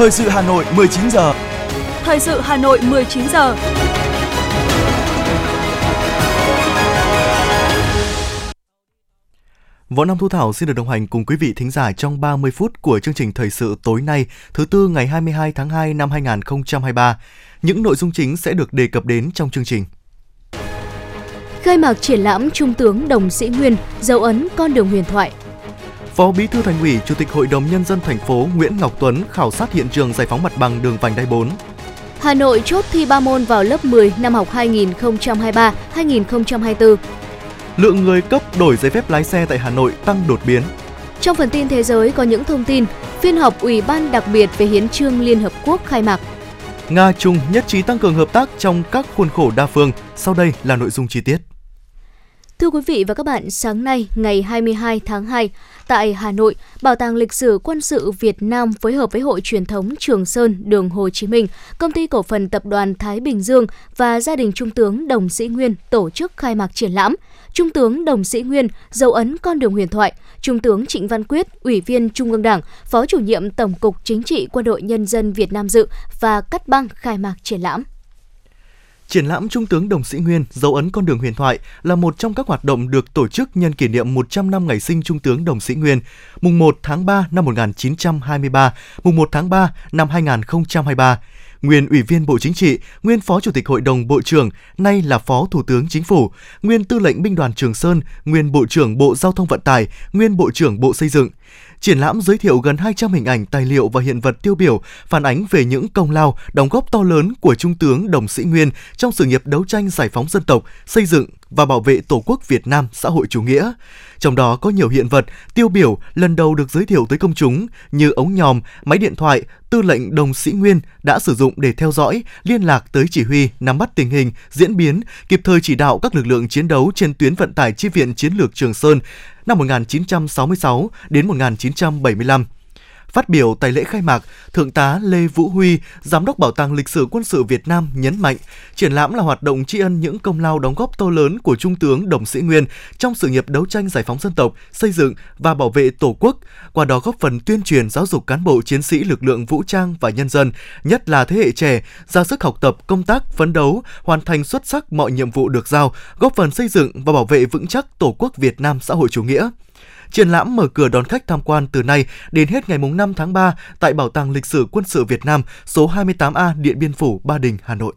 Thời sự Hà Nội 19 giờ. Thời sự Hà Nội 19 giờ. Võ Nam Thu Thảo xin được đồng hành cùng quý vị thính giả trong 30 phút của chương trình thời sự tối nay, thứ tư ngày 22 tháng 2 năm 2023. Những nội dung chính sẽ được đề cập đến trong chương trình. Khai mạc triển lãm Trung tướng Đồng Sĩ Nguyên, dấu ấn con đường huyền thoại. Phó Bí thư Thành ủy, Chủ tịch Hội đồng nhân dân thành phố Nguyễn Ngọc Tuấn khảo sát hiện trường giải phóng mặt bằng đường vành đai 4. Hà Nội chốt thi 3 môn vào lớp 10 năm học 2023-2024. Lượng người cấp đổi giấy phép lái xe tại Hà Nội tăng đột biến. Trong phần tin thế giới có những thông tin, phiên họp Ủy ban đặc biệt về hiến trương Liên Hợp Quốc khai mạc. Nga Trung nhất trí tăng cường hợp tác trong các khuôn khổ đa phương. Sau đây là nội dung chi tiết. Thưa quý vị và các bạn, sáng nay ngày 22 tháng 2, tại Hà Nội, Bảo tàng Lịch sử Quân sự Việt Nam phối hợp với Hội truyền thống Trường Sơn, đường Hồ Chí Minh, Công ty Cổ phần Tập đoàn Thái Bình Dương và gia đình Trung tướng Đồng Sĩ Nguyên tổ chức khai mạc triển lãm Trung tướng Đồng Sĩ Nguyên, dấu ấn con đường huyền thoại, Trung tướng Trịnh Văn Quyết, Ủy viên Trung ương Đảng, Phó chủ nhiệm Tổng cục Chính trị Quân đội Nhân dân Việt Nam dự và cắt băng khai mạc triển lãm. Triển lãm Trung tướng Đồng Sĩ Nguyên, dấu ấn con đường huyền thoại là một trong các hoạt động được tổ chức nhân kỷ niệm 100 năm ngày sinh Trung tướng Đồng Sĩ Nguyên, mùng 1 tháng 3 năm 1923, mùng 1 tháng 3 năm 2023 nguyên Ủy viên Bộ Chính trị, nguyên Phó Chủ tịch Hội đồng Bộ trưởng, nay là Phó Thủ tướng Chính phủ, nguyên Tư lệnh Binh đoàn Trường Sơn, nguyên Bộ trưởng Bộ Giao thông Vận tải, nguyên Bộ trưởng Bộ Xây dựng. Triển lãm giới thiệu gần 200 hình ảnh, tài liệu và hiện vật tiêu biểu phản ánh về những công lao, đóng góp to lớn của Trung tướng Đồng Sĩ Nguyên trong sự nghiệp đấu tranh giải phóng dân tộc, xây dựng và bảo vệ Tổ quốc Việt Nam xã hội chủ nghĩa. Trong đó có nhiều hiện vật tiêu biểu lần đầu được giới thiệu tới công chúng như ống nhòm, máy điện thoại, tư lệnh Đồng Sĩ Nguyên đã sử dụng để theo dõi, liên lạc tới chỉ huy, nắm bắt tình hình, diễn biến, kịp thời chỉ đạo các lực lượng chiến đấu trên tuyến vận tải chi viện chiến lược Trường Sơn năm 1966 đến 1975. Phát biểu tại lễ khai mạc, Thượng tá Lê Vũ Huy, Giám đốc Bảo tàng Lịch sử Quân sự Việt Nam nhấn mạnh, triển lãm là hoạt động tri ân những công lao đóng góp to lớn của Trung tướng Đồng Sĩ Nguyên trong sự nghiệp đấu tranh giải phóng dân tộc, xây dựng và bảo vệ Tổ quốc, qua đó góp phần tuyên truyền giáo dục cán bộ chiến sĩ lực lượng vũ trang và nhân dân, nhất là thế hệ trẻ, ra sức học tập, công tác, phấn đấu, hoàn thành xuất sắc mọi nhiệm vụ được giao, góp phần xây dựng và bảo vệ vững chắc Tổ quốc Việt Nam xã hội chủ nghĩa. Triển lãm mở cửa đón khách tham quan từ nay đến hết ngày 5 tháng 3 tại Bảo tàng Lịch sử Quân sự Việt Nam, số 28A Điện Biên Phủ, Ba Đình, Hà Nội.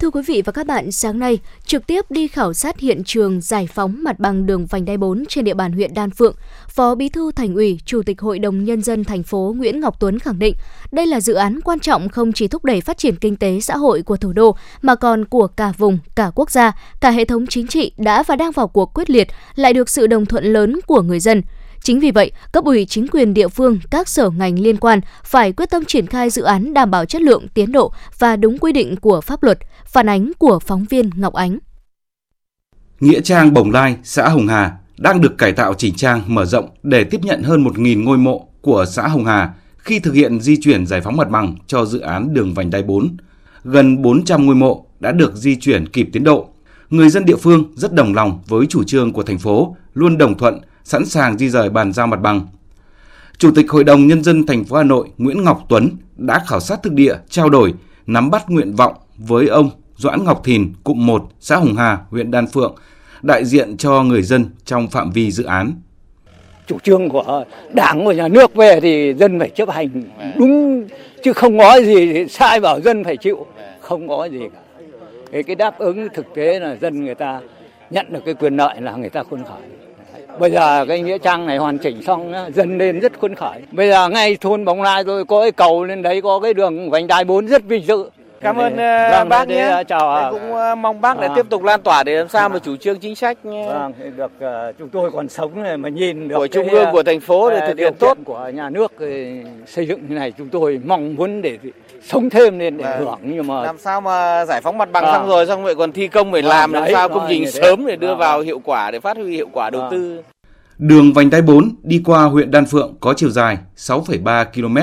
Thưa quý vị và các bạn, sáng nay, trực tiếp đi khảo sát hiện trường giải phóng mặt bằng đường vành đai 4 trên địa bàn huyện Đan Phượng, Phó Bí thư Thành ủy, Chủ tịch Hội đồng Nhân dân thành phố Nguyễn Ngọc Tuấn khẳng định đây là dự án quan trọng không chỉ thúc đẩy phát triển kinh tế xã hội của thủ đô mà còn của cả vùng, cả quốc gia, cả hệ thống chính trị đã và đang vào cuộc quyết liệt, lại được sự đồng thuận lớn của người dân – Chính vì vậy, cấp ủy chính quyền địa phương, các sở ngành liên quan phải quyết tâm triển khai dự án đảm bảo chất lượng, tiến độ và đúng quy định của pháp luật, phản ánh của phóng viên Ngọc Ánh. Nghĩa trang Bồng Lai, xã Hồng Hà đang được cải tạo chỉnh trang mở rộng để tiếp nhận hơn 1.000 ngôi mộ của xã Hồng Hà khi thực hiện di chuyển giải phóng mặt bằng cho dự án đường vành đai 4. Gần 400 ngôi mộ đã được di chuyển kịp tiến độ. Người dân địa phương rất đồng lòng với chủ trương của thành phố, luôn đồng thuận sẵn sàng di rời bàn giao mặt bằng. Chủ tịch Hội đồng Nhân dân thành phố Hà Nội Nguyễn Ngọc Tuấn đã khảo sát thực địa, trao đổi, nắm bắt nguyện vọng với ông Doãn Ngọc Thìn, cụm 1, xã Hồng Hà, huyện Đan Phượng, đại diện cho người dân trong phạm vi dự án. Chủ trương của Đảng và nhà nước về thì dân phải chấp hành đúng chứ không có gì sai bảo dân phải chịu, không có gì cả. Cái, cái đáp ứng thực tế là dân người ta nhận được cái quyền lợi là người ta khôn khởi. Bây giờ cái nghĩa trang này hoàn chỉnh xong dân lên rất phấn khởi. Bây giờ ngay thôn Bóng Lai tôi có cái cầu lên đấy có cái đường vành đai 4 rất vinh dự. Cảm ơn uh, vâng, bác nhé. Ờ, chào. Em cũng mong bác để tiếp tục lan tỏa để làm sao mà chủ trương chính sách vâng, được uh, chúng tôi còn sống này mà nhìn được của trung ương của thành phố để thực hiện tốt của nhà nước xây dựng như này chúng tôi mong muốn để sống thêm lên để vâng. hưởng nhưng mà làm sao mà giải phóng mặt bằng vâng. xong rồi xong vậy còn thi công phải vâng, làm làm sao công trình sớm để đưa vâng. vào hiệu quả để phát huy hiệu quả đầu vâng. tư. Đường vành đai 4 đi qua huyện Đan Phượng có chiều dài 6,3 km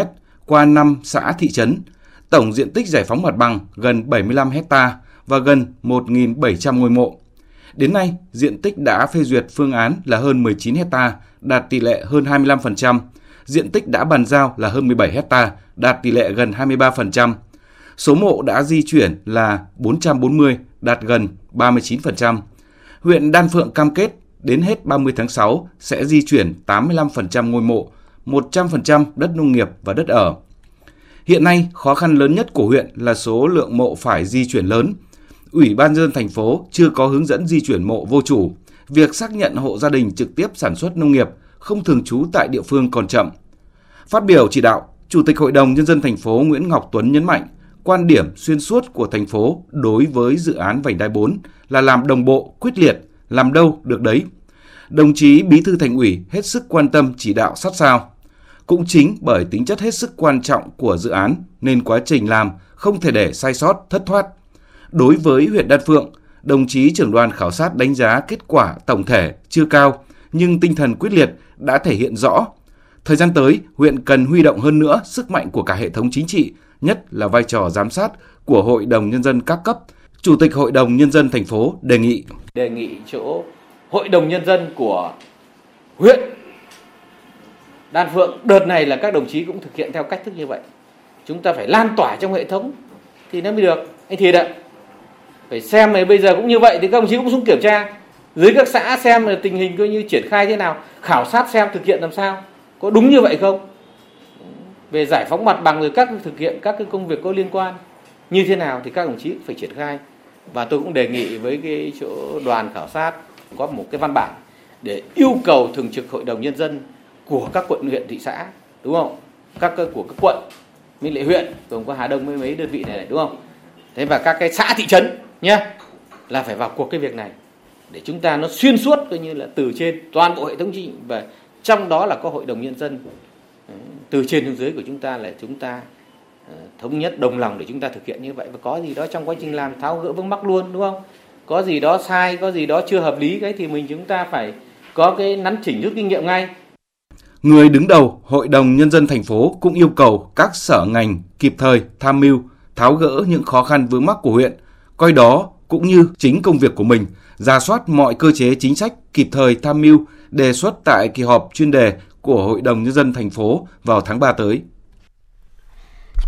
qua 5 xã thị trấn. Tổng diện tích giải phóng mặt bằng gần 75 hecta và gần 1.700 ngôi mộ. Đến nay, diện tích đã phê duyệt phương án là hơn 19 hecta, đạt tỷ lệ hơn 25%. diện tích đã bàn giao là hơn 17 hecta, đạt tỷ lệ gần 23%. Số mộ đã di chuyển là 440, đạt gần 39%. Huyện Đan Phượng cam kết đến hết 30 tháng 6 sẽ di chuyển 85% ngôi mộ, 100% đất nông nghiệp và đất ở. Hiện nay, khó khăn lớn nhất của huyện là số lượng mộ phải di chuyển lớn. Ủy ban dân thành phố chưa có hướng dẫn di chuyển mộ vô chủ. Việc xác nhận hộ gia đình trực tiếp sản xuất nông nghiệp không thường trú tại địa phương còn chậm. Phát biểu chỉ đạo, Chủ tịch Hội đồng Nhân dân thành phố Nguyễn Ngọc Tuấn nhấn mạnh, quan điểm xuyên suốt của thành phố đối với dự án vành đai 4 là làm đồng bộ, quyết liệt, làm đâu được đấy. Đồng chí Bí thư Thành ủy hết sức quan tâm chỉ đạo sát sao. Cũng chính bởi tính chất hết sức quan trọng của dự án nên quá trình làm không thể để sai sót, thất thoát. Đối với huyện Đan Phượng, đồng chí trưởng đoàn khảo sát đánh giá kết quả tổng thể chưa cao, nhưng tinh thần quyết liệt đã thể hiện rõ. Thời gian tới, huyện cần huy động hơn nữa sức mạnh của cả hệ thống chính trị, nhất là vai trò giám sát của Hội đồng Nhân dân các cấp. Chủ tịch Hội đồng Nhân dân thành phố đề nghị. Đề nghị chỗ Hội đồng Nhân dân của huyện Đan Phượng đợt này là các đồng chí cũng thực hiện theo cách thức như vậy. Chúng ta phải lan tỏa trong hệ thống thì nó mới được. Anh Thiệt ạ, phải xem này bây giờ cũng như vậy thì các đồng chí cũng xuống kiểm tra dưới các xã xem là tình hình coi như triển khai thế nào khảo sát xem thực hiện làm sao có đúng như vậy không về giải phóng mặt bằng rồi các thực hiện các cái công việc có liên quan như thế nào thì các đồng chí phải triển khai và tôi cũng đề nghị với cái chỗ đoàn khảo sát có một cái văn bản để yêu cầu thường trực hội đồng nhân dân của các quận huyện thị xã đúng không? Các của các quận minh lệ huyện gồm có hà đông với mấy đơn vị này, này đúng không? Thế và các cái xã thị trấn nhé là phải vào cuộc cái việc này để chúng ta nó xuyên suốt coi như là từ trên toàn bộ hệ thống chính và trong đó là có hội đồng nhân dân. Từ trên xuống dưới của chúng ta là chúng ta ờ, thống nhất đồng lòng để chúng ta thực hiện như vậy. Và có gì đó trong quá trình làm tháo gỡ vướng mắc luôn đúng không? Có gì đó sai có gì đó chưa hợp lý cái thì mình chúng ta phải có cái nắn chỉnh rút kinh nghiệm ngay. Người đứng đầu Hội đồng Nhân dân thành phố cũng yêu cầu các sở ngành kịp thời tham mưu, tháo gỡ những khó khăn vướng mắc của huyện, coi đó cũng như chính công việc của mình, ra soát mọi cơ chế chính sách kịp thời tham mưu, đề xuất tại kỳ họp chuyên đề của Hội đồng Nhân dân thành phố vào tháng 3 tới.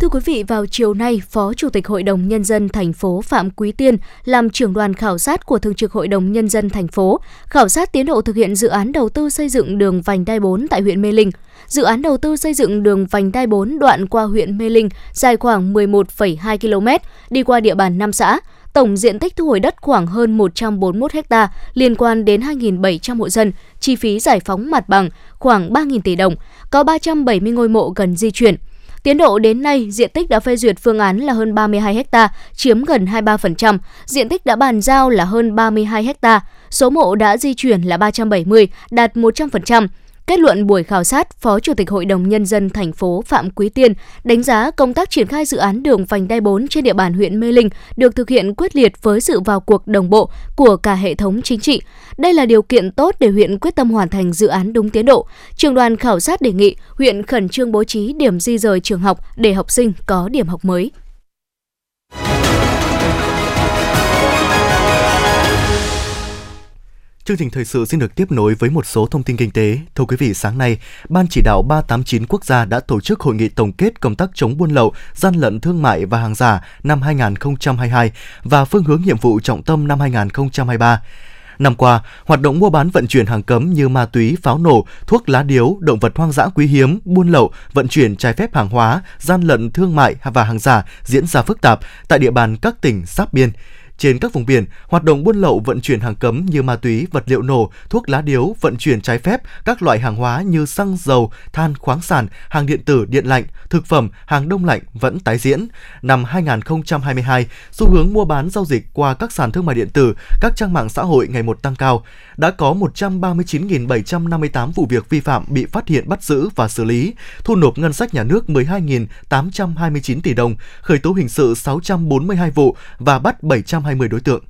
Thưa quý vị, vào chiều nay, Phó Chủ tịch Hội đồng Nhân dân thành phố Phạm Quý Tiên làm trưởng đoàn khảo sát của Thường trực Hội đồng Nhân dân thành phố, khảo sát tiến độ thực hiện dự án đầu tư xây dựng đường vành đai 4 tại huyện Mê Linh. Dự án đầu tư xây dựng đường vành đai 4 đoạn qua huyện Mê Linh dài khoảng 11,2 km, đi qua địa bàn 5 xã, tổng diện tích thu hồi đất khoảng hơn 141 ha, liên quan đến 2.700 hộ dân, chi phí giải phóng mặt bằng khoảng 3.000 tỷ đồng, có 370 ngôi mộ cần di chuyển. Tiến độ đến nay, diện tích đã phê duyệt phương án là hơn 32 ha, chiếm gần 23%, diện tích đã bàn giao là hơn 32 ha, số mộ đã di chuyển là 370, đạt 100%. Kết luận buổi khảo sát, Phó Chủ tịch Hội đồng Nhân dân thành phố Phạm Quý Tiên đánh giá công tác triển khai dự án đường vành đai 4 trên địa bàn huyện Mê Linh được thực hiện quyết liệt với sự vào cuộc đồng bộ của cả hệ thống chính trị. Đây là điều kiện tốt để huyện quyết tâm hoàn thành dự án đúng tiến độ. Trường đoàn khảo sát đề nghị huyện khẩn trương bố trí điểm di rời trường học để học sinh có điểm học mới. Chương trình thời sự xin được tiếp nối với một số thông tin kinh tế. Thưa quý vị, sáng nay, Ban chỉ đạo 389 quốc gia đã tổ chức hội nghị tổng kết công tác chống buôn lậu, gian lận thương mại và hàng giả năm 2022 và phương hướng nhiệm vụ trọng tâm năm 2023. Năm qua, hoạt động mua bán vận chuyển hàng cấm như ma túy, pháo nổ, thuốc lá điếu, động vật hoang dã quý hiếm, buôn lậu, vận chuyển trái phép hàng hóa, gian lận thương mại và hàng giả diễn ra phức tạp tại địa bàn các tỉnh giáp biên. Trên các vùng biển, hoạt động buôn lậu vận chuyển hàng cấm như ma túy, vật liệu nổ, thuốc lá điếu, vận chuyển trái phép các loại hàng hóa như xăng dầu, than khoáng sản, hàng điện tử, điện lạnh, thực phẩm, hàng đông lạnh vẫn tái diễn. Năm 2022, xu hướng mua bán giao dịch qua các sàn thương mại điện tử, các trang mạng xã hội ngày một tăng cao. Đã có 139.758 vụ việc vi phạm bị phát hiện bắt giữ và xử lý, thu nộp ngân sách nhà nước 12.829 tỷ đồng, khởi tố hình sự 642 vụ và bắt 700 120 đối tượng.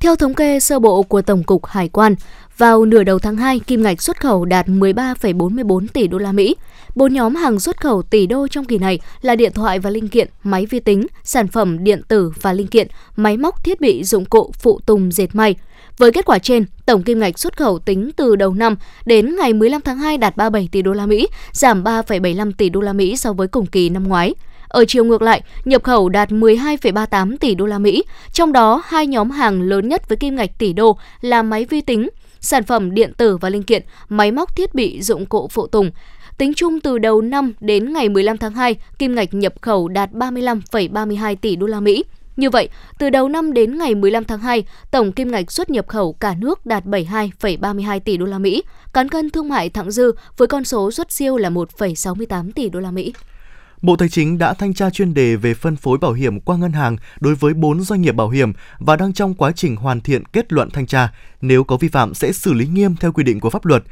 Theo thống kê sơ bộ của Tổng cục Hải quan, vào nửa đầu tháng 2, kim ngạch xuất khẩu đạt 13,44 tỷ đô la Mỹ. Bốn nhóm hàng xuất khẩu tỷ đô trong kỳ này là điện thoại và linh kiện, máy vi tính, sản phẩm điện tử và linh kiện, máy móc thiết bị dụng cụ phụ tùng dệt may. Với kết quả trên, tổng kim ngạch xuất khẩu tính từ đầu năm đến ngày 15 tháng 2 đạt 37 tỷ đô la Mỹ, giảm 3,75 tỷ đô la Mỹ so với cùng kỳ năm ngoái. Ở chiều ngược lại, nhập khẩu đạt 12,38 tỷ đô la Mỹ, trong đó hai nhóm hàng lớn nhất với kim ngạch tỷ đô là máy vi tính, sản phẩm điện tử và linh kiện, máy móc thiết bị dụng cụ phụ tùng. Tính chung từ đầu năm đến ngày 15 tháng 2, kim ngạch nhập khẩu đạt 35,32 tỷ đô la Mỹ. Như vậy, từ đầu năm đến ngày 15 tháng 2, tổng kim ngạch xuất nhập khẩu cả nước đạt 72,32 tỷ đô la Mỹ, cán cân thương mại thặng dư với con số xuất siêu là 1,68 tỷ đô la Mỹ. Bộ Tài chính đã thanh tra chuyên đề về phân phối bảo hiểm qua ngân hàng đối với 4 doanh nghiệp bảo hiểm và đang trong quá trình hoàn thiện kết luận thanh tra. Nếu có vi phạm sẽ xử lý nghiêm theo quy định của pháp luật.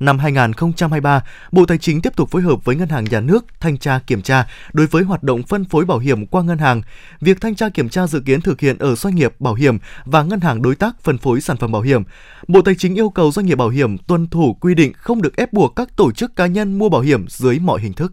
Năm 2023, Bộ Tài chính tiếp tục phối hợp với Ngân hàng Nhà nước thanh tra kiểm tra đối với hoạt động phân phối bảo hiểm qua ngân hàng. Việc thanh tra kiểm tra dự kiến thực hiện ở doanh nghiệp bảo hiểm và ngân hàng đối tác phân phối sản phẩm bảo hiểm. Bộ Tài chính yêu cầu doanh nghiệp bảo hiểm tuân thủ quy định không được ép buộc các tổ chức cá nhân mua bảo hiểm dưới mọi hình thức.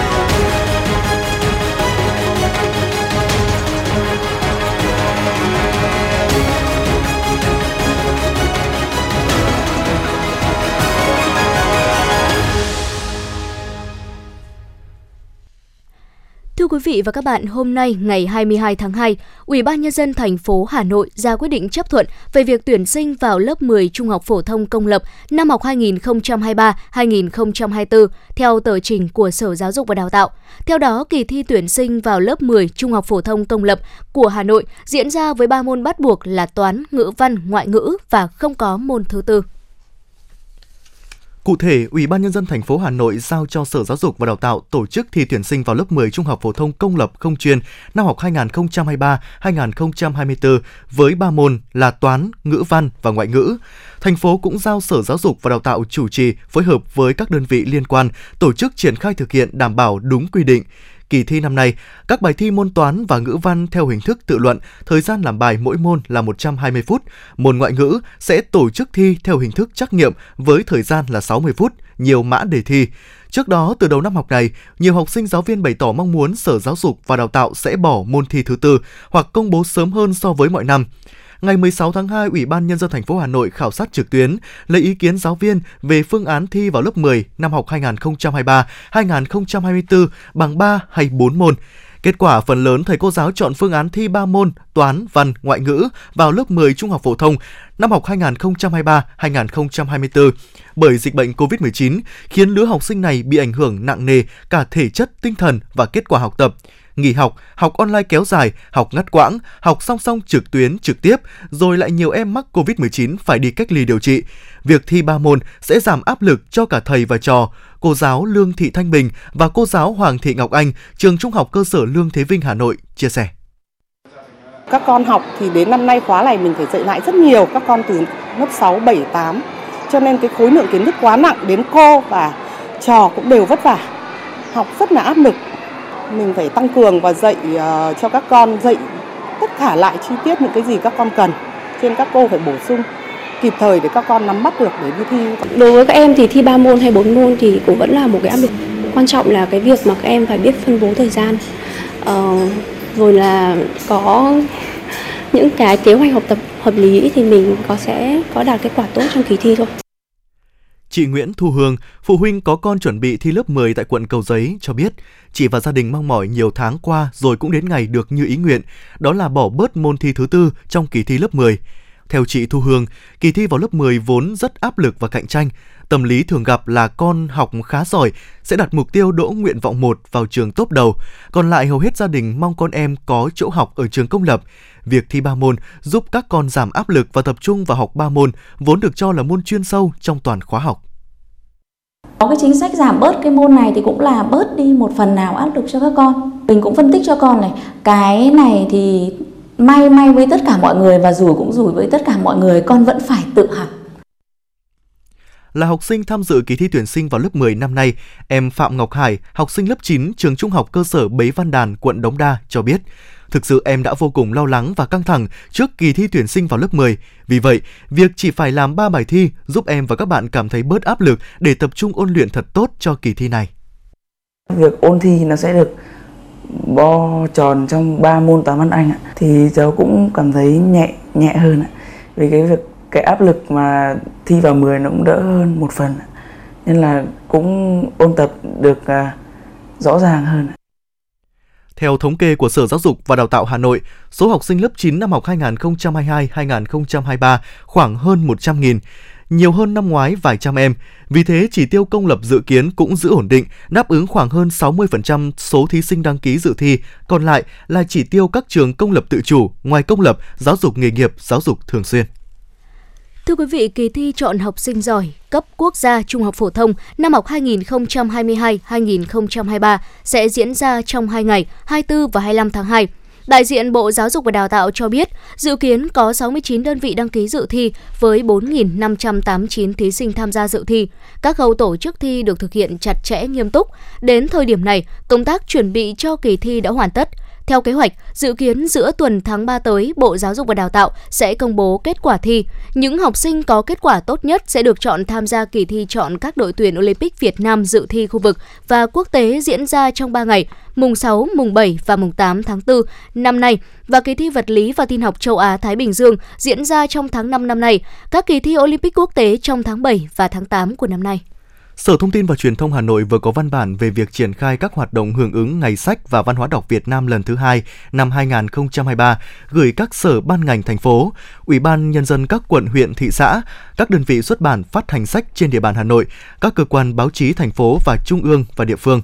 Thưa quý vị và các bạn, hôm nay ngày 22 tháng 2, Ủy ban nhân dân thành phố Hà Nội ra quyết định chấp thuận về việc tuyển sinh vào lớp 10 Trung học phổ thông công lập năm học 2023-2024 theo tờ trình của Sở Giáo dục và Đào tạo. Theo đó, kỳ thi tuyển sinh vào lớp 10 Trung học phổ thông công lập của Hà Nội diễn ra với ba môn bắt buộc là toán, ngữ văn, ngoại ngữ và không có môn thứ tư. Cụ thể, Ủy ban nhân dân thành phố Hà Nội giao cho Sở Giáo dục và Đào tạo tổ chức thi tuyển sinh vào lớp 10 trung học phổ thông công lập không chuyên năm học 2023-2024 với ba môn là toán, ngữ văn và ngoại ngữ. Thành phố cũng giao Sở Giáo dục và Đào tạo chủ trì phối hợp với các đơn vị liên quan tổ chức triển khai thực hiện đảm bảo đúng quy định. Kỳ thi năm nay, các bài thi môn toán và ngữ văn theo hình thức tự luận, thời gian làm bài mỗi môn là 120 phút. Môn ngoại ngữ sẽ tổ chức thi theo hình thức trắc nghiệm với thời gian là 60 phút, nhiều mã đề thi. Trước đó, từ đầu năm học này, nhiều học sinh giáo viên bày tỏ mong muốn Sở Giáo dục và Đào tạo sẽ bỏ môn thi thứ tư hoặc công bố sớm hơn so với mọi năm ngày 16 tháng 2, Ủy ban nhân dân thành phố Hà Nội khảo sát trực tuyến lấy ý kiến giáo viên về phương án thi vào lớp 10 năm học 2023-2024 bằng 3 hay 4 môn. Kết quả phần lớn thầy cô giáo chọn phương án thi 3 môn toán, văn, ngoại ngữ vào lớp 10 trung học phổ thông năm học 2023-2024 bởi dịch bệnh COVID-19 khiến lứa học sinh này bị ảnh hưởng nặng nề cả thể chất, tinh thần và kết quả học tập nghỉ học, học online kéo dài, học ngắt quãng, học song song trực tuyến trực tiếp, rồi lại nhiều em mắc COVID-19 phải đi cách ly điều trị. Việc thi ba môn sẽ giảm áp lực cho cả thầy và trò. Cô giáo Lương Thị Thanh Bình và cô giáo Hoàng Thị Ngọc Anh, trường Trung học cơ sở Lương Thế Vinh Hà Nội chia sẻ. Các con học thì đến năm nay khóa này mình phải dạy lại rất nhiều, các con từ lớp 6, 7, 8. Cho nên cái khối lượng kiến thức quá nặng đến cô và trò cũng đều vất vả. Học rất là áp lực mình phải tăng cường và dạy uh, cho các con dạy tất cả lại chi tiết những cái gì các con cần trên các cô phải bổ sung kịp thời để các con nắm bắt được để đi thi. Đối với các em thì thi 3 môn hay 4 môn thì cũng vẫn là một cái áp lực. Quan trọng là cái việc mà các em phải biết phân bố thời gian. Ờ, rồi là có những cái kế hoạch học tập hợp lý thì mình có sẽ có đạt kết quả tốt trong kỳ thi thôi. Chị Nguyễn Thu Hương, phụ huynh có con chuẩn bị thi lớp 10 tại quận Cầu Giấy cho biết, chị và gia đình mong mỏi nhiều tháng qua rồi cũng đến ngày được như ý nguyện, đó là bỏ bớt môn thi thứ tư trong kỳ thi lớp 10. Theo chị Thu Hương, kỳ thi vào lớp 10 vốn rất áp lực và cạnh tranh. Tâm lý thường gặp là con học khá giỏi sẽ đặt mục tiêu đỗ nguyện vọng 1 vào trường tốt đầu, còn lại hầu hết gia đình mong con em có chỗ học ở trường công lập. Việc thi ba môn giúp các con giảm áp lực và tập trung vào học ba môn vốn được cho là môn chuyên sâu trong toàn khóa học. Có cái chính sách giảm bớt cái môn này thì cũng là bớt đi một phần nào áp lực cho các con. Mình cũng phân tích cho con này, cái này thì may may với tất cả mọi người và rủi cũng rủi với tất cả mọi người, con vẫn phải tự học. Là học sinh tham dự kỳ thi tuyển sinh vào lớp 10 năm nay, em Phạm Ngọc Hải, học sinh lớp 9 trường Trung học cơ sở Bế Văn Đàn, quận Đống Đa cho biết, Thực sự em đã vô cùng lo lắng và căng thẳng trước kỳ thi tuyển sinh vào lớp 10. Vì vậy, việc chỉ phải làm 3 bài thi giúp em và các bạn cảm thấy bớt áp lực để tập trung ôn luyện thật tốt cho kỳ thi này. Việc ôn thi nó sẽ được bo tròn trong 3 môn toán văn Anh thì cháu cũng cảm thấy nhẹ nhẹ hơn vì cái việc cái áp lực mà thi vào 10 nó cũng đỡ hơn một phần nên là cũng ôn tập được à, rõ ràng hơn. Theo thống kê của Sở Giáo dục và Đào tạo Hà Nội, số học sinh lớp 9 năm học 2022-2023 khoảng hơn 100.000, nhiều hơn năm ngoái vài trăm em. Vì thế, chỉ tiêu công lập dự kiến cũng giữ ổn định, đáp ứng khoảng hơn 60% số thí sinh đăng ký dự thi, còn lại là chỉ tiêu các trường công lập tự chủ, ngoài công lập, giáo dục nghề nghiệp, giáo dục thường xuyên. Thưa quý vị, kỳ thi chọn học sinh giỏi cấp quốc gia trung học phổ thông năm học 2022-2023 sẽ diễn ra trong 2 ngày, 24 và 25 tháng 2. Đại diện Bộ Giáo dục và Đào tạo cho biết, dự kiến có 69 đơn vị đăng ký dự thi với 4.589 thí sinh tham gia dự thi. Các khâu tổ chức thi được thực hiện chặt chẽ nghiêm túc. Đến thời điểm này, công tác chuẩn bị cho kỳ thi đã hoàn tất. Theo kế hoạch, dự kiến giữa tuần tháng 3 tới, Bộ Giáo dục và Đào tạo sẽ công bố kết quả thi. Những học sinh có kết quả tốt nhất sẽ được chọn tham gia kỳ thi chọn các đội tuyển Olympic Việt Nam dự thi khu vực và quốc tế diễn ra trong 3 ngày, mùng 6, mùng 7 và mùng 8 tháng 4 năm nay và kỳ thi vật lý và tin học châu Á Thái Bình Dương diễn ra trong tháng 5 năm nay, các kỳ thi Olympic quốc tế trong tháng 7 và tháng 8 của năm nay. Sở Thông tin và Truyền thông Hà Nội vừa có văn bản về việc triển khai các hoạt động hưởng ứng Ngày sách và Văn hóa đọc Việt Nam lần thứ hai năm 2023 gửi các sở ban ngành thành phố, Ủy ban nhân dân các quận huyện thị xã, các đơn vị xuất bản phát hành sách trên địa bàn Hà Nội, các cơ quan báo chí thành phố và trung ương và địa phương.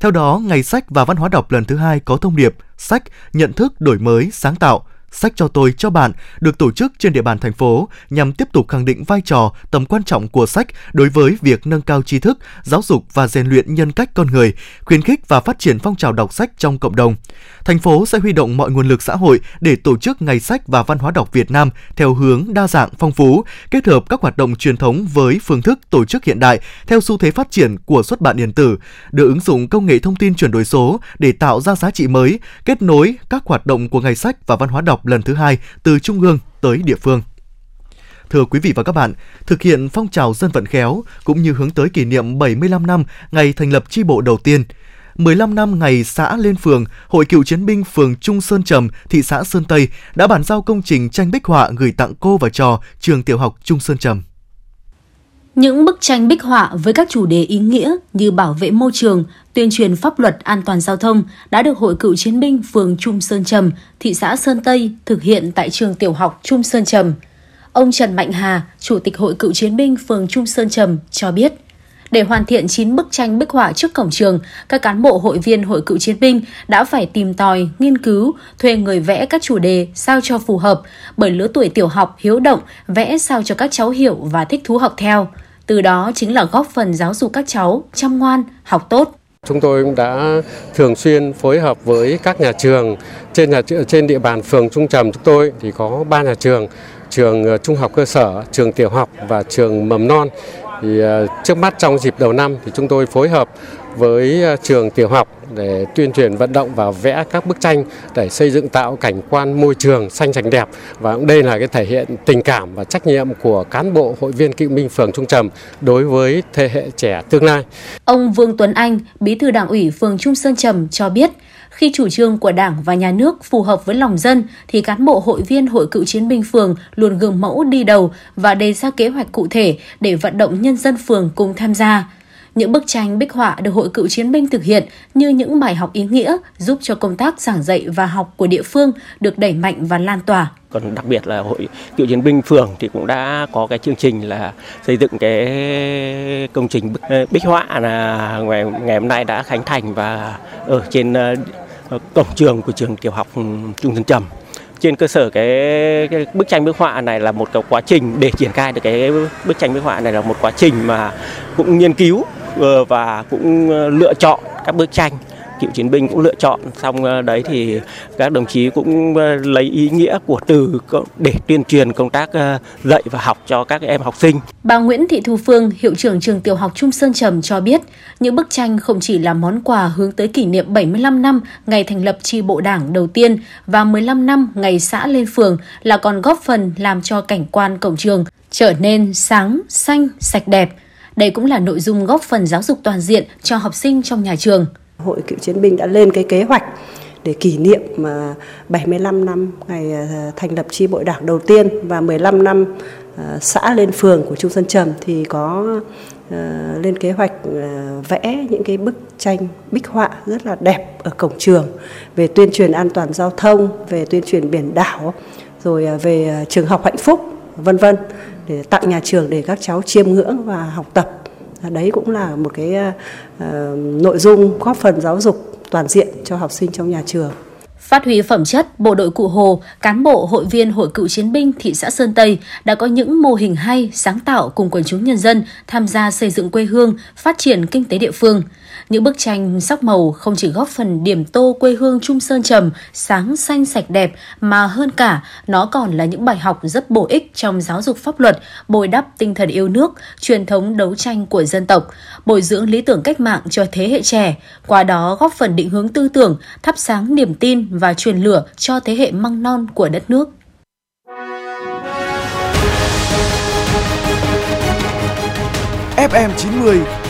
Theo đó, Ngày sách và Văn hóa đọc lần thứ hai có thông điệp sách nhận thức đổi mới sáng tạo Sách cho tôi cho bạn được tổ chức trên địa bàn thành phố nhằm tiếp tục khẳng định vai trò, tầm quan trọng của sách đối với việc nâng cao tri thức, giáo dục và rèn luyện nhân cách con người, khuyến khích và phát triển phong trào đọc sách trong cộng đồng. Thành phố sẽ huy động mọi nguồn lực xã hội để tổ chức Ngày sách và Văn hóa đọc Việt Nam theo hướng đa dạng phong phú, kết hợp các hoạt động truyền thống với phương thức tổ chức hiện đại theo xu thế phát triển của xuất bản điện tử, đưa ứng dụng công nghệ thông tin chuyển đổi số để tạo ra giá trị mới, kết nối các hoạt động của Ngày sách và Văn hóa đọc họp lần thứ hai từ trung ương tới địa phương. Thưa quý vị và các bạn, thực hiện phong trào dân vận khéo cũng như hướng tới kỷ niệm 75 năm ngày thành lập chi bộ đầu tiên, 15 năm ngày xã lên phường, Hội cựu chiến binh phường Trung Sơn Trầm, thị xã Sơn Tây đã bàn giao công trình tranh bích họa gửi tặng cô và trò trường tiểu học Trung Sơn Trầm. Những bức tranh bích họa với các chủ đề ý nghĩa như bảo vệ môi trường, tuyên truyền pháp luật an toàn giao thông đã được Hội cựu chiến binh phường Trung Sơn Trầm, thị xã Sơn Tây thực hiện tại trường tiểu học Trung Sơn Trầm. Ông Trần Mạnh Hà, Chủ tịch Hội cựu chiến binh phường Trung Sơn Trầm cho biết, để hoàn thiện 9 bức tranh bích họa trước cổng trường, các cán bộ hội viên Hội cựu chiến binh đã phải tìm tòi, nghiên cứu, thuê người vẽ các chủ đề sao cho phù hợp, bởi lứa tuổi tiểu học hiếu động, vẽ sao cho các cháu hiểu và thích thú học theo. Từ đó chính là góp phần giáo dục các cháu chăm ngoan, học tốt. Chúng tôi cũng đã thường xuyên phối hợp với các nhà trường trên nhà trên địa bàn phường Trung Trầm chúng tôi thì có ba nhà trường, trường ờ, trung học cơ sở, trường tiểu học và trường mầm non. Thì ờ, trước mắt trong dịp đầu năm thì chúng tôi phối hợp với à, trường tiểu học để tuyên truyền vận động và vẽ các bức tranh để xây dựng tạo cảnh quan môi trường xanh sạch đẹp và cũng đây là cái thể hiện tình cảm và trách nhiệm của cán bộ hội viên cựu binh phường Trung Trầm đối với thế hệ trẻ tương lai. Ông Vương Tuấn Anh, Bí thư Đảng ủy phường Trung Sơn Trầm cho biết khi chủ trương của Đảng và Nhà nước phù hợp với lòng dân thì cán bộ hội viên Hội cựu chiến binh phường luôn gương mẫu đi đầu và đề ra kế hoạch cụ thể để vận động nhân dân phường cùng tham gia. Những bức tranh bích họa được Hội Cựu Chiến binh thực hiện như những bài học ý nghĩa giúp cho công tác giảng dạy và học của địa phương được đẩy mạnh và lan tỏa. Còn đặc biệt là Hội Cựu Chiến binh phường thì cũng đã có cái chương trình là xây dựng cái công trình bích ờ, họa là ngày, ngày hôm nay đã khánh thành và ở trên ờ, cổng trường của trường tiểu học ừ, Trung Dân Trầm trên cơ sở cái, cái bức tranh bức họa này là một cái quá trình để triển khai được cái bức tranh bức họa này là một quá trình mà cũng nghiên cứu Ờ, và cũng ờ, lựa chọn các bức tranh cựu chiến binh cũng lựa chọn xong ờ, đấy thì các đồng chí cũng lấy ý nghĩa của từ để tuyên truyền công tác dạy và học cho các em học sinh. Bà Nguyễn Thị Thu Phương, hiệu trưởng trường tiểu học Trung Sơn Trầm cho biết, những bức tranh không chỉ là món quà hướng tới kỷ niệm 75 năm ngày thành lập chi bộ đảng đầu tiên và 15 năm ngày xã lên phường là còn góp phần làm cho cảnh quan cổng trường trở nên sáng, xanh, sạch đẹp. Đây cũng là nội dung góp phần giáo dục toàn diện cho học sinh trong nhà trường. Hội cựu chiến binh đã lên cái kế hoạch để kỷ niệm mà 75 năm ngày à, thành lập chi bộ đảng đầu tiên và 15 năm à, xã lên phường của Trung Sơn Trầm thì có à, lên kế hoạch vẽ những cái bức tranh bích họa rất là đẹp ở cổng trường về tuyên truyền an toàn giao thông, về tuyên truyền biển đảo, rồi về trường học hạnh phúc, vân vân để tặng nhà trường để các cháu chiêm ngưỡng và học tập. Đấy cũng là một cái uh, nội dung góp phần giáo dục toàn diện cho học sinh trong nhà trường. Phát huy phẩm chất, bộ đội Cụ Hồ, cán bộ hội viên Hội cựu chiến binh thị xã Sơn Tây đã có những mô hình hay, sáng tạo cùng quần chúng nhân dân tham gia xây dựng quê hương, phát triển kinh tế địa phương. Những bức tranh sắc màu không chỉ góp phần điểm tô quê hương Trung Sơn Trầm, sáng xanh sạch đẹp, mà hơn cả nó còn là những bài học rất bổ ích trong giáo dục pháp luật, bồi đắp tinh thần yêu nước, truyền thống đấu tranh của dân tộc, bồi dưỡng lý tưởng cách mạng cho thế hệ trẻ, qua đó góp phần định hướng tư tưởng, thắp sáng niềm tin và truyền lửa cho thế hệ măng non của đất nước. FM90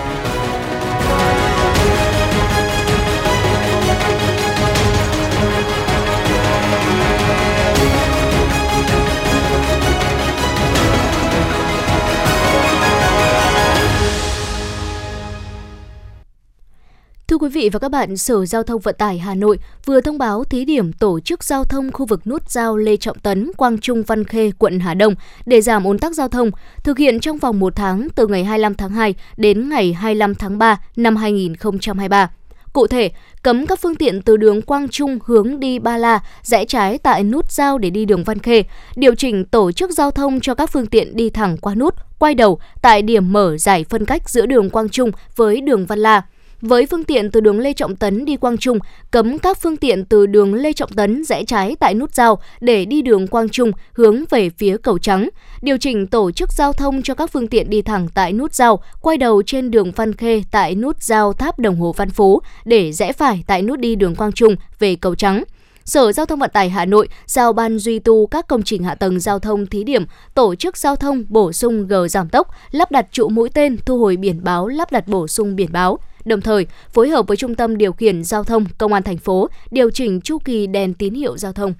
Quý vị và các bạn, Sở Giao thông Vận tải Hà Nội vừa thông báo thí điểm tổ chức giao thông khu vực nút giao Lê Trọng Tấn, Quang Trung, Văn Khê, quận Hà Đông để giảm ùn tắc giao thông, thực hiện trong vòng một tháng từ ngày 25 tháng 2 đến ngày 25 tháng 3 năm 2023. Cụ thể, cấm các phương tiện từ đường Quang Trung hướng đi Ba La rẽ trái tại nút giao để đi đường Văn Khê, điều chỉnh tổ chức giao thông cho các phương tiện đi thẳng qua nút, quay đầu tại điểm mở giải phân cách giữa đường Quang Trung với đường Văn La với phương tiện từ đường Lê Trọng Tấn đi Quang Trung, cấm các phương tiện từ đường Lê Trọng Tấn rẽ trái tại nút giao để đi đường Quang Trung hướng về phía cầu Trắng, điều chỉnh tổ chức giao thông cho các phương tiện đi thẳng tại nút giao, quay đầu trên đường Văn Khê tại nút giao Tháp Đồng Hồ Văn Phú để rẽ phải tại nút đi đường Quang Trung về cầu Trắng. Sở Giao thông Vận tải Hà Nội giao ban duy tu các công trình hạ tầng giao thông thí điểm, tổ chức giao thông bổ sung gờ giảm tốc, lắp đặt trụ mũi tên, thu hồi biển báo, lắp đặt bổ sung biển báo, đồng thời phối hợp với Trung tâm Điều khiển Giao thông Công an thành phố điều chỉnh chu kỳ đèn tín hiệu giao thông.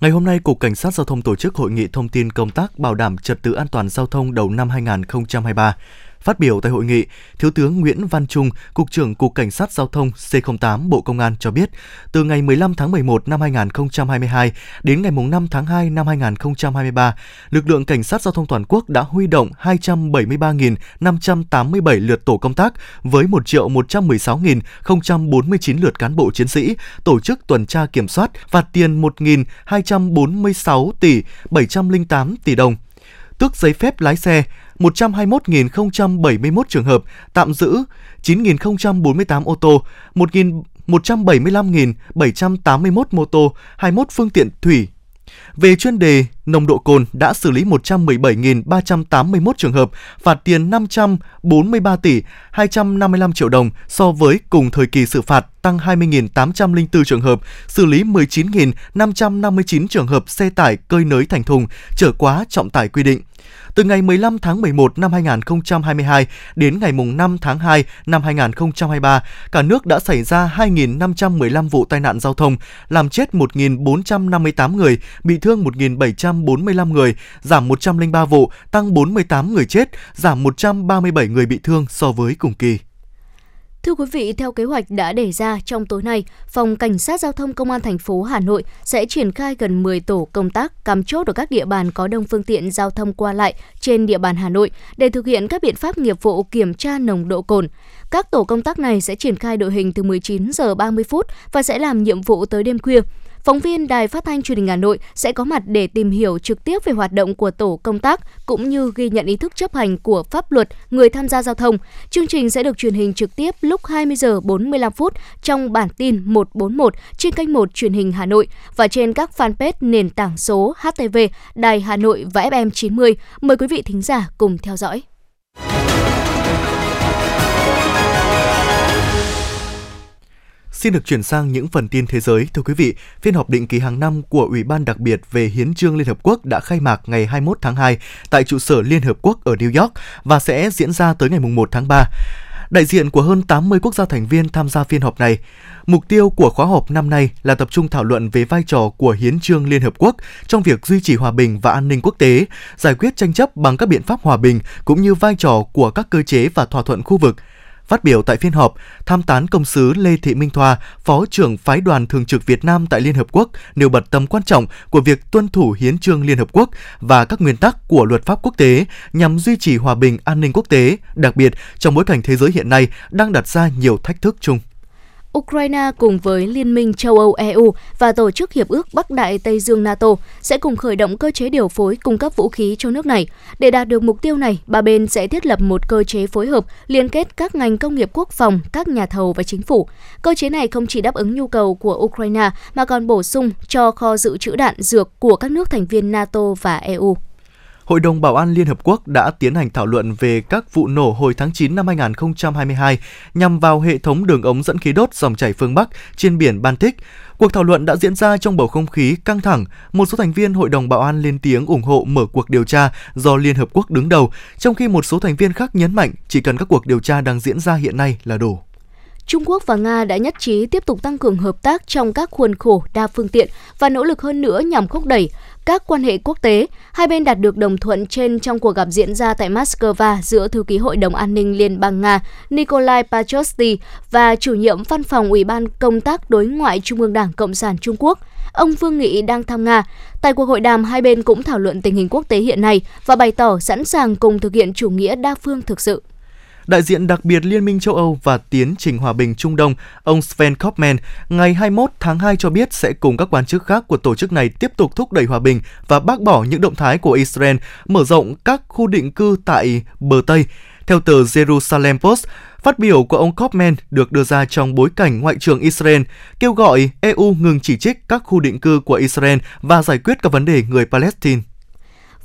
Ngày hôm nay, Cục Cảnh sát Giao thông tổ chức hội nghị thông tin công tác bảo đảm trật tự an toàn giao thông đầu năm 2023. Phát biểu tại hội nghị, Thiếu tướng Nguyễn Văn Trung, Cục trưởng Cục Cảnh sát Giao thông C08 Bộ Công an cho biết, từ ngày 15 tháng 11 năm 2022 đến ngày 5 tháng 2 năm 2023, lực lượng Cảnh sát Giao thông toàn quốc đã huy động 273.587 lượt tổ công tác với 1.116.049 lượt cán bộ chiến sĩ tổ chức tuần tra kiểm soát, phạt tiền 1.246 tỷ 708 tỷ đồng. Tước giấy phép lái xe 121.071 trường hợp, tạm giữ 9.048 ô tô, 1.175.781 mô tô, 21 phương tiện thủy. Về chuyên đề nồng độ cồn đã xử lý 117.381 trường hợp, phạt tiền 543 tỷ 255 triệu đồng so với cùng thời kỳ xử phạt tăng 20.804 trường hợp, xử lý 19.559 trường hợp xe tải cơi nới thành thùng, trở quá trọng tải quy định. Từ ngày 15 tháng 11 năm 2022 đến ngày 5 tháng 2 năm 2023, cả nước đã xảy ra 2.515 vụ tai nạn giao thông, làm chết 1.458 người, bị thương 1.745 người, giảm 103 vụ, tăng 48 người chết, giảm 137 người bị thương so với cùng kỳ. Thưa quý vị, theo kế hoạch đã đề ra trong tối nay, Phòng Cảnh sát Giao thông Công an thành phố Hà Nội sẽ triển khai gần 10 tổ công tác cắm chốt ở các địa bàn có đông phương tiện giao thông qua lại trên địa bàn Hà Nội để thực hiện các biện pháp nghiệp vụ kiểm tra nồng độ cồn. Các tổ công tác này sẽ triển khai đội hình từ 19 giờ 30 phút và sẽ làm nhiệm vụ tới đêm khuya phóng viên Đài Phát thanh Truyền hình Hà Nội sẽ có mặt để tìm hiểu trực tiếp về hoạt động của tổ công tác cũng như ghi nhận ý thức chấp hành của pháp luật người tham gia giao thông. Chương trình sẽ được truyền hình trực tiếp lúc 20 giờ 45 phút trong bản tin 141 trên kênh 1 Truyền hình Hà Nội và trên các fanpage nền tảng số HTV, Đài Hà Nội và FM 90. Mời quý vị thính giả cùng theo dõi. Xin được chuyển sang những phần tin thế giới. Thưa quý vị, phiên họp định kỳ hàng năm của Ủy ban đặc biệt về Hiến trương Liên Hợp Quốc đã khai mạc ngày 21 tháng 2 tại trụ sở Liên Hợp Quốc ở New York và sẽ diễn ra tới ngày 1 tháng 3. Đại diện của hơn 80 quốc gia thành viên tham gia phiên họp này. Mục tiêu của khóa họp năm nay là tập trung thảo luận về vai trò của Hiến trương Liên Hợp Quốc trong việc duy trì hòa bình và an ninh quốc tế, giải quyết tranh chấp bằng các biện pháp hòa bình, cũng như vai trò của các cơ chế và thỏa thuận khu vực – Phát biểu tại phiên họp, tham tán công sứ Lê Thị Minh Thoa, Phó trưởng phái đoàn thường trực Việt Nam tại Liên Hợp Quốc, nêu bật tầm quan trọng của việc tuân thủ hiến trương Liên Hợp Quốc và các nguyên tắc của luật pháp quốc tế nhằm duy trì hòa bình an ninh quốc tế, đặc biệt trong bối cảnh thế giới hiện nay đang đặt ra nhiều thách thức chung. Ukraine cùng với Liên minh châu Âu EU và Tổ chức Hiệp ước Bắc Đại Tây Dương NATO sẽ cùng khởi động cơ chế điều phối cung cấp vũ khí cho nước này. Để đạt được mục tiêu này, ba bên sẽ thiết lập một cơ chế phối hợp liên kết các ngành công nghiệp quốc phòng, các nhà thầu và chính phủ. Cơ chế này không chỉ đáp ứng nhu cầu của Ukraine mà còn bổ sung cho kho dự trữ đạn dược của các nước thành viên NATO và EU. Hội đồng Bảo an Liên Hợp Quốc đã tiến hành thảo luận về các vụ nổ hồi tháng 9 năm 2022 nhằm vào hệ thống đường ống dẫn khí đốt dòng chảy phương Bắc trên biển Baltic. Cuộc thảo luận đã diễn ra trong bầu không khí căng thẳng. Một số thành viên Hội đồng Bảo an lên tiếng ủng hộ mở cuộc điều tra do Liên Hợp Quốc đứng đầu, trong khi một số thành viên khác nhấn mạnh chỉ cần các cuộc điều tra đang diễn ra hiện nay là đủ. Trung Quốc và Nga đã nhất trí tiếp tục tăng cường hợp tác trong các khuôn khổ đa phương tiện và nỗ lực hơn nữa nhằm thúc đẩy các quan hệ quốc tế. Hai bên đạt được đồng thuận trên trong cuộc gặp diễn ra tại Moscow giữa thư ký Hội đồng An ninh Liên bang Nga Nikolai Pachosti và chủ nhiệm văn phòng Ủy ban Công tác Đối ngoại Trung ương Đảng Cộng sản Trung Quốc. Ông Vương Nghị đang thăm Nga. Tại cuộc hội đàm, hai bên cũng thảo luận tình hình quốc tế hiện nay và bày tỏ sẵn sàng cùng thực hiện chủ nghĩa đa phương thực sự. Đại diện đặc biệt Liên minh châu Âu và tiến trình hòa bình Trung Đông, ông Sven Kopman, ngày 21 tháng 2 cho biết sẽ cùng các quan chức khác của tổ chức này tiếp tục thúc đẩy hòa bình và bác bỏ những động thái của Israel mở rộng các khu định cư tại bờ Tây. Theo tờ Jerusalem Post, Phát biểu của ông Kopman được đưa ra trong bối cảnh Ngoại trưởng Israel kêu gọi EU ngừng chỉ trích các khu định cư của Israel và giải quyết các vấn đề người Palestine.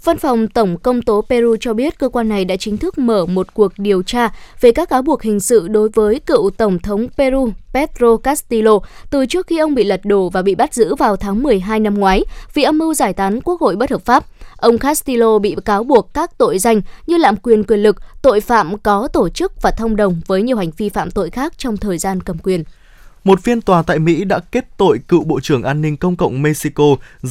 Văn phòng Tổng công tố Peru cho biết cơ quan này đã chính thức mở một cuộc điều tra về các cáo buộc hình sự đối với cựu Tổng thống Peru Pedro Castillo từ trước khi ông bị lật đổ và bị bắt giữ vào tháng 12 năm ngoái vì âm mưu giải tán quốc hội bất hợp pháp. Ông Castillo bị cáo buộc các tội danh như lạm quyền quyền lực, tội phạm có tổ chức và thông đồng với nhiều hành vi phạm tội khác trong thời gian cầm quyền. Một phiên tòa tại Mỹ đã kết tội cựu Bộ trưởng An ninh Công cộng Mexico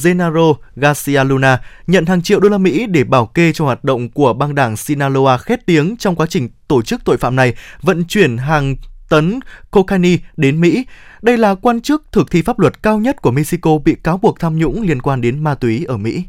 Genaro Garcia Luna nhận hàng triệu đô la Mỹ để bảo kê cho hoạt động của băng đảng Sinaloa khét tiếng trong quá trình tổ chức tội phạm này, vận chuyển hàng tấn cocaine đến Mỹ. Đây là quan chức thực thi pháp luật cao nhất của Mexico bị cáo buộc tham nhũng liên quan đến ma túy ở Mỹ.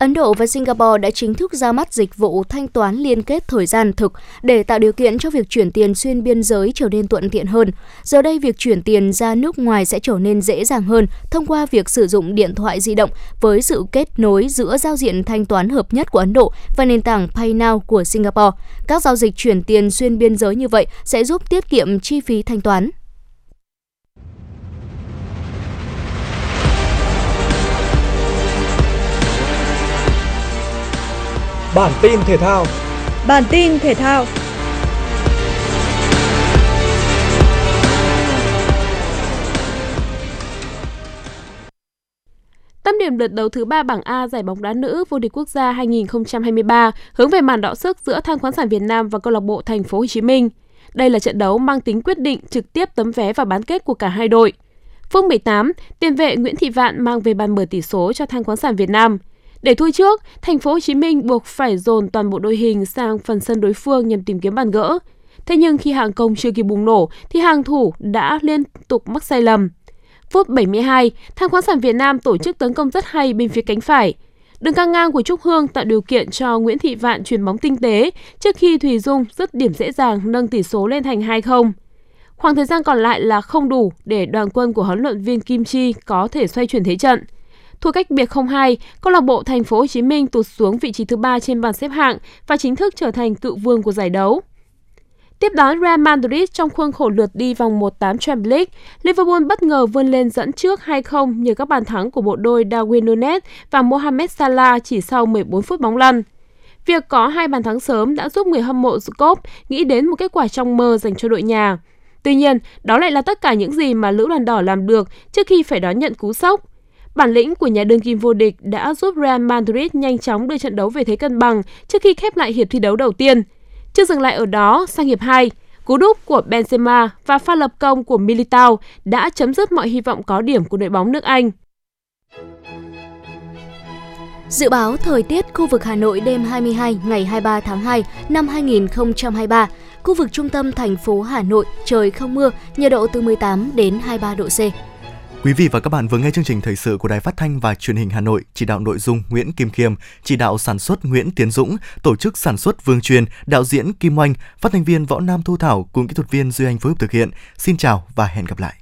Ấn Độ và Singapore đã chính thức ra mắt dịch vụ thanh toán liên kết thời gian thực để tạo điều kiện cho việc chuyển tiền xuyên biên giới trở nên thuận tiện hơn. Giờ đây, việc chuyển tiền ra nước ngoài sẽ trở nên dễ dàng hơn thông qua việc sử dụng điện thoại di động với sự kết nối giữa giao diện thanh toán hợp nhất của Ấn Độ và nền tảng PayNow của Singapore. Các giao dịch chuyển tiền xuyên biên giới như vậy sẽ giúp tiết kiệm chi phí thanh toán. Bản tin thể thao. Bản tin thể thao. Tâm điểm lượt đấu thứ 3 bảng A giải bóng đá nữ vô địch quốc gia 2023 hướng về màn đọ sức giữa Than khoáng sản Việt Nam và câu lạc bộ Thành phố Hồ Chí Minh. Đây là trận đấu mang tính quyết định trực tiếp tấm vé vào bán kết của cả hai đội. Phút 18, tiền vệ Nguyễn Thị Vạn mang về bàn mở tỷ số cho Than khoáng sản Việt Nam – để thui trước, thành phố Hồ Chí Minh buộc phải dồn toàn bộ đội hình sang phần sân đối phương nhằm tìm kiếm bàn gỡ. Thế nhưng khi hàng công chưa kịp bùng nổ thì hàng thủ đã liên tục mắc sai lầm. Phút 72, thang khoáng sản Việt Nam tổ chức tấn công rất hay bên phía cánh phải. Đường căng ngang của Trúc Hương tạo điều kiện cho Nguyễn Thị Vạn chuyền bóng tinh tế trước khi Thùy Dung dứt điểm dễ dàng nâng tỷ số lên thành 2-0. Khoảng thời gian còn lại là không đủ để đoàn quân của huấn luyện viên Kim Chi có thể xoay chuyển thế trận. Thua cách biệt 0-2, câu lạc bộ Thành phố Hồ Chí Minh tụt xuống vị trí thứ ba trên bảng xếp hạng và chính thức trở thành cựu vương của giải đấu. Tiếp đón Real Madrid trong khuôn khổ lượt đi vòng 1-8 Champions League, Liverpool bất ngờ vươn lên dẫn trước 2-0 nhờ các bàn thắng của bộ đôi Darwin Nunes và Mohamed Salah chỉ sau 14 phút bóng lăn. Việc có hai bàn thắng sớm đã giúp người hâm mộ Scop nghĩ đến một kết quả trong mơ dành cho đội nhà. Tuy nhiên, đó lại là tất cả những gì mà Lữ đoàn đỏ làm được trước khi phải đón nhận cú sốc. Bản lĩnh của nhà đương kim vô địch đã giúp Real Madrid nhanh chóng đưa trận đấu về thế cân bằng trước khi khép lại hiệp thi đấu đầu tiên. Chưa dừng lại ở đó, sang hiệp 2, cú đúp của Benzema và pha lập công của Militao đã chấm dứt mọi hy vọng có điểm của đội bóng nước Anh. Dự báo thời tiết khu vực Hà Nội đêm 22 ngày 23 tháng 2 năm 2023, khu vực trung tâm thành phố Hà Nội trời không mưa, nhiệt độ từ 18 đến 23 độ C. Quý vị và các bạn vừa nghe chương trình thời sự của Đài Phát thanh và Truyền hình Hà Nội, chỉ đạo nội dung Nguyễn Kim Khiêm, chỉ đạo sản xuất Nguyễn Tiến Dũng, tổ chức sản xuất Vương Truyền, đạo diễn Kim Oanh, phát thanh viên Võ Nam Thu Thảo cùng kỹ thuật viên Duy Anh phối hợp thực hiện. Xin chào và hẹn gặp lại.